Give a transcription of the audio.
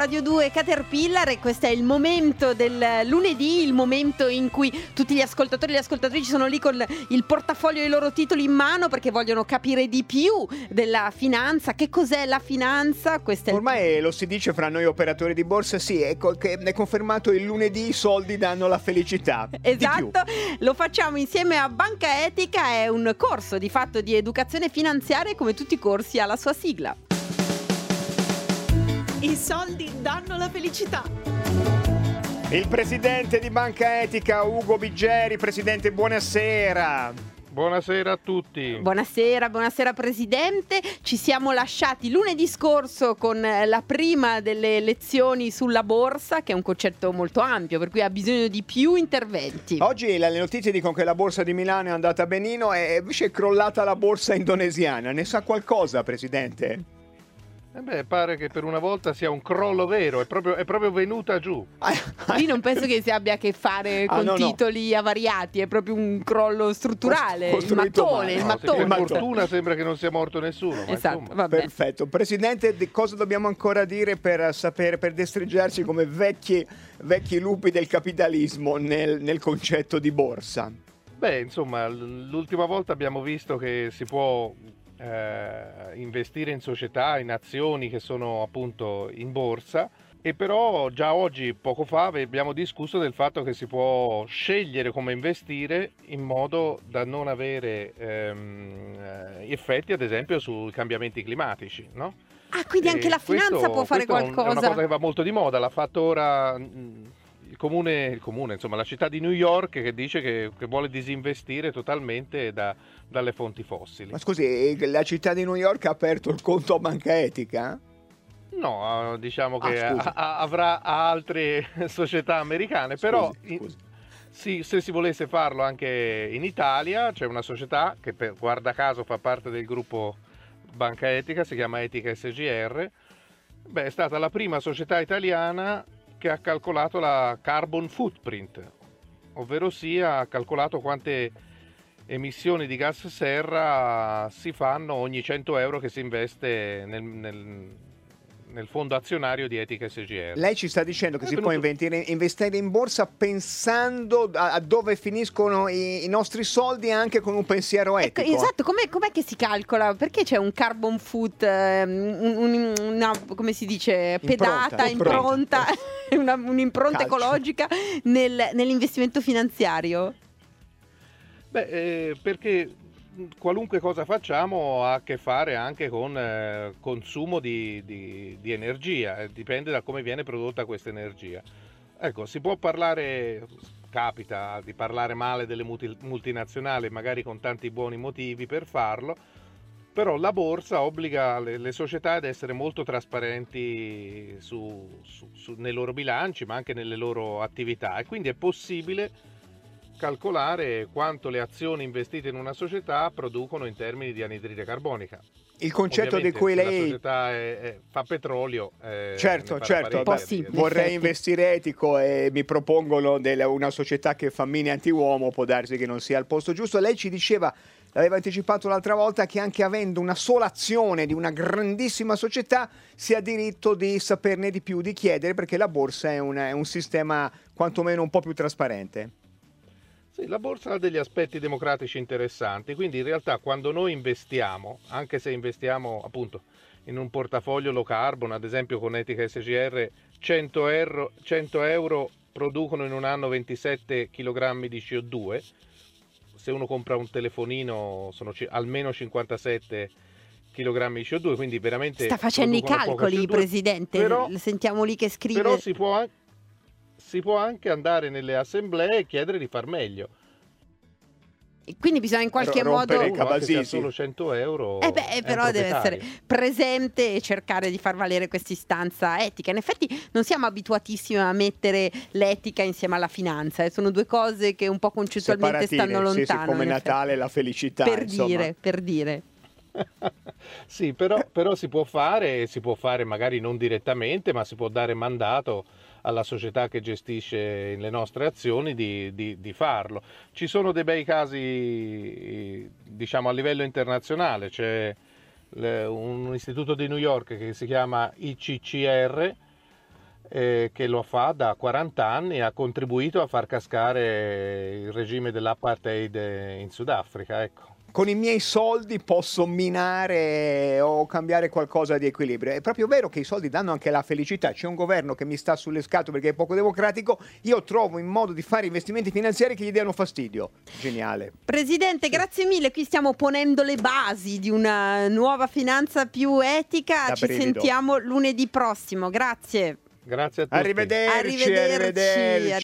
Radio 2 Caterpillar e questo è il momento del lunedì, il momento in cui tutti gli ascoltatori e le ascoltatrici sono lì con il portafoglio dei loro titoli in mano perché vogliono capire di più della finanza, che cos'è la finanza. Ormai il... lo si dice fra noi operatori di borsa, sì, è, co- è confermato il lunedì i soldi danno la felicità. Esatto, lo facciamo insieme a Banca Etica, è un corso di fatto di educazione finanziaria come tutti i corsi ha la sua sigla. I soldi danno la felicità. Il presidente di Banca Etica, Ugo Biggeri. Presidente, buonasera. Buonasera a tutti. Buonasera, buonasera Presidente. Ci siamo lasciati lunedì scorso con la prima delle lezioni sulla borsa, che è un concetto molto ampio, per cui ha bisogno di più interventi. Oggi le notizie dicono che la borsa di Milano è andata benino e invece è crollata la borsa indonesiana. Ne sa qualcosa, Presidente? Eh beh, pare che per una volta sia un crollo vero, è proprio, è proprio venuta giù. Lì non penso che si abbia a che fare ah, con no, titoli no. avariati, è proprio un crollo strutturale. il mattone, il mattone. No, per fortuna sembra che non sia morto nessuno. Esatto, Perfetto. Presidente, cosa dobbiamo ancora dire per sapere, per destreggiarci come vecchi, vecchi lupi del capitalismo nel, nel concetto di borsa? Beh, insomma, l'ultima volta abbiamo visto che si può eh, investire in società, in azioni che sono appunto in borsa e però già oggi, poco fa, abbiamo discusso del fatto che si può scegliere come investire in modo da non avere ehm, eh, effetti ad esempio sui cambiamenti climatici, no? Ah, quindi anche la finanza questo, può fare qualcosa. È una cosa che va molto di moda, l'ha fatto ora il comune, il comune, insomma la città di New York che dice che, che vuole disinvestire totalmente da, dalle fonti fossili. Ma scusi, la città di New York ha aperto il conto a banca etica? No, diciamo ah, che a, a, avrà altre società americane, scusi, però scusi. sì, se si volesse farlo anche in Italia c'è una società che per, guarda caso fa parte del gruppo Banca Etica, si chiama Etica SGR. Beh, è stata la prima società italiana che ha calcolato la carbon footprint, ovvero sia ha calcolato quante emissioni di gas serra si fanno ogni 100 euro che si investe nel, nel, nel fondo azionario di Etica SGR. Lei ci sta dicendo che È si venuto... può investire, investire, in borsa pensando a, a dove finiscono i, i, nostri soldi anche con un pensiero ecco, etico. Ecco, esatto, com'è, com'è, che si calcola? Perché c'è un carbon foot, um, un, una, come si dice, pedata, impronta, impronta una, un'impronta Calcio. ecologica nel, nell'investimento finanziario? Beh, eh, perché qualunque cosa facciamo ha a che fare anche con eh, consumo di, di, di energia, eh, dipende da come viene prodotta questa energia. Ecco, si può parlare, capita di parlare male delle multi, multinazionali, magari con tanti buoni motivi per farlo, però la borsa obbliga le, le società ad essere molto trasparenti su, su, su, nei loro bilanci, ma anche nelle loro attività e quindi è possibile calcolare quanto le azioni investite in una società producono in termini di anidride carbonica. Il concetto Ovviamente, di cui lei... la società è, è, fa petrolio... Eh, certo, certo, beh, sì, vorrei investire etico e mi propongono delle, una società che fa mini anti-uomo, può darsi che non sia al posto giusto. Lei ci diceva, l'aveva anticipato l'altra volta, che anche avendo una sola azione di una grandissima società si ha diritto di saperne di più, di chiedere, perché la borsa è, una, è un sistema quantomeno un po' più trasparente. Sì, la borsa ha degli aspetti democratici interessanti, quindi in realtà quando noi investiamo, anche se investiamo appunto in un portafoglio low carbon, ad esempio con Etica SGR, 100 euro, 100 euro producono in un anno 27 kg di CO2, se uno compra un telefonino sono almeno 57 kg di CO2, quindi veramente... Sta facendo i calcoli, Presidente, però, sentiamo lì che scrive... Però si può anche si può anche andare nelle assemblee e chiedere di far meglio. Quindi bisogna in qualche R- modo. Anche solo 100 euro. Eh beh, però deve essere presente e cercare di far valere questa istanza etica. In effetti non siamo abituatissimi a mettere l'etica insieme alla finanza, eh. sono due cose che un po' concettualmente stanno lontane. Sì, sì, come Natale e la felicità. Per insomma. dire, per dire. Sì, però, però si può fare, si può fare magari non direttamente, ma si può dare mandato alla società che gestisce le nostre azioni di, di, di farlo. Ci sono dei bei casi diciamo a livello internazionale, c'è un istituto di New York che si chiama ICCR eh, che lo fa da 40 anni e ha contribuito a far cascare il regime dell'apartheid in Sudafrica. Ecco con i miei soldi posso minare o cambiare qualcosa di equilibrio. È proprio vero che i soldi danno anche la felicità. C'è un governo che mi sta sulle scatole perché è poco democratico. Io trovo in modo di fare investimenti finanziari che gli diano fastidio. Geniale. Presidente, sì. grazie mille. Qui stiamo ponendo le basi di una nuova finanza più etica. Da Ci brivido. sentiamo lunedì prossimo. Grazie. Grazie a tutti. Arrivederci. arrivederci. arrivederci.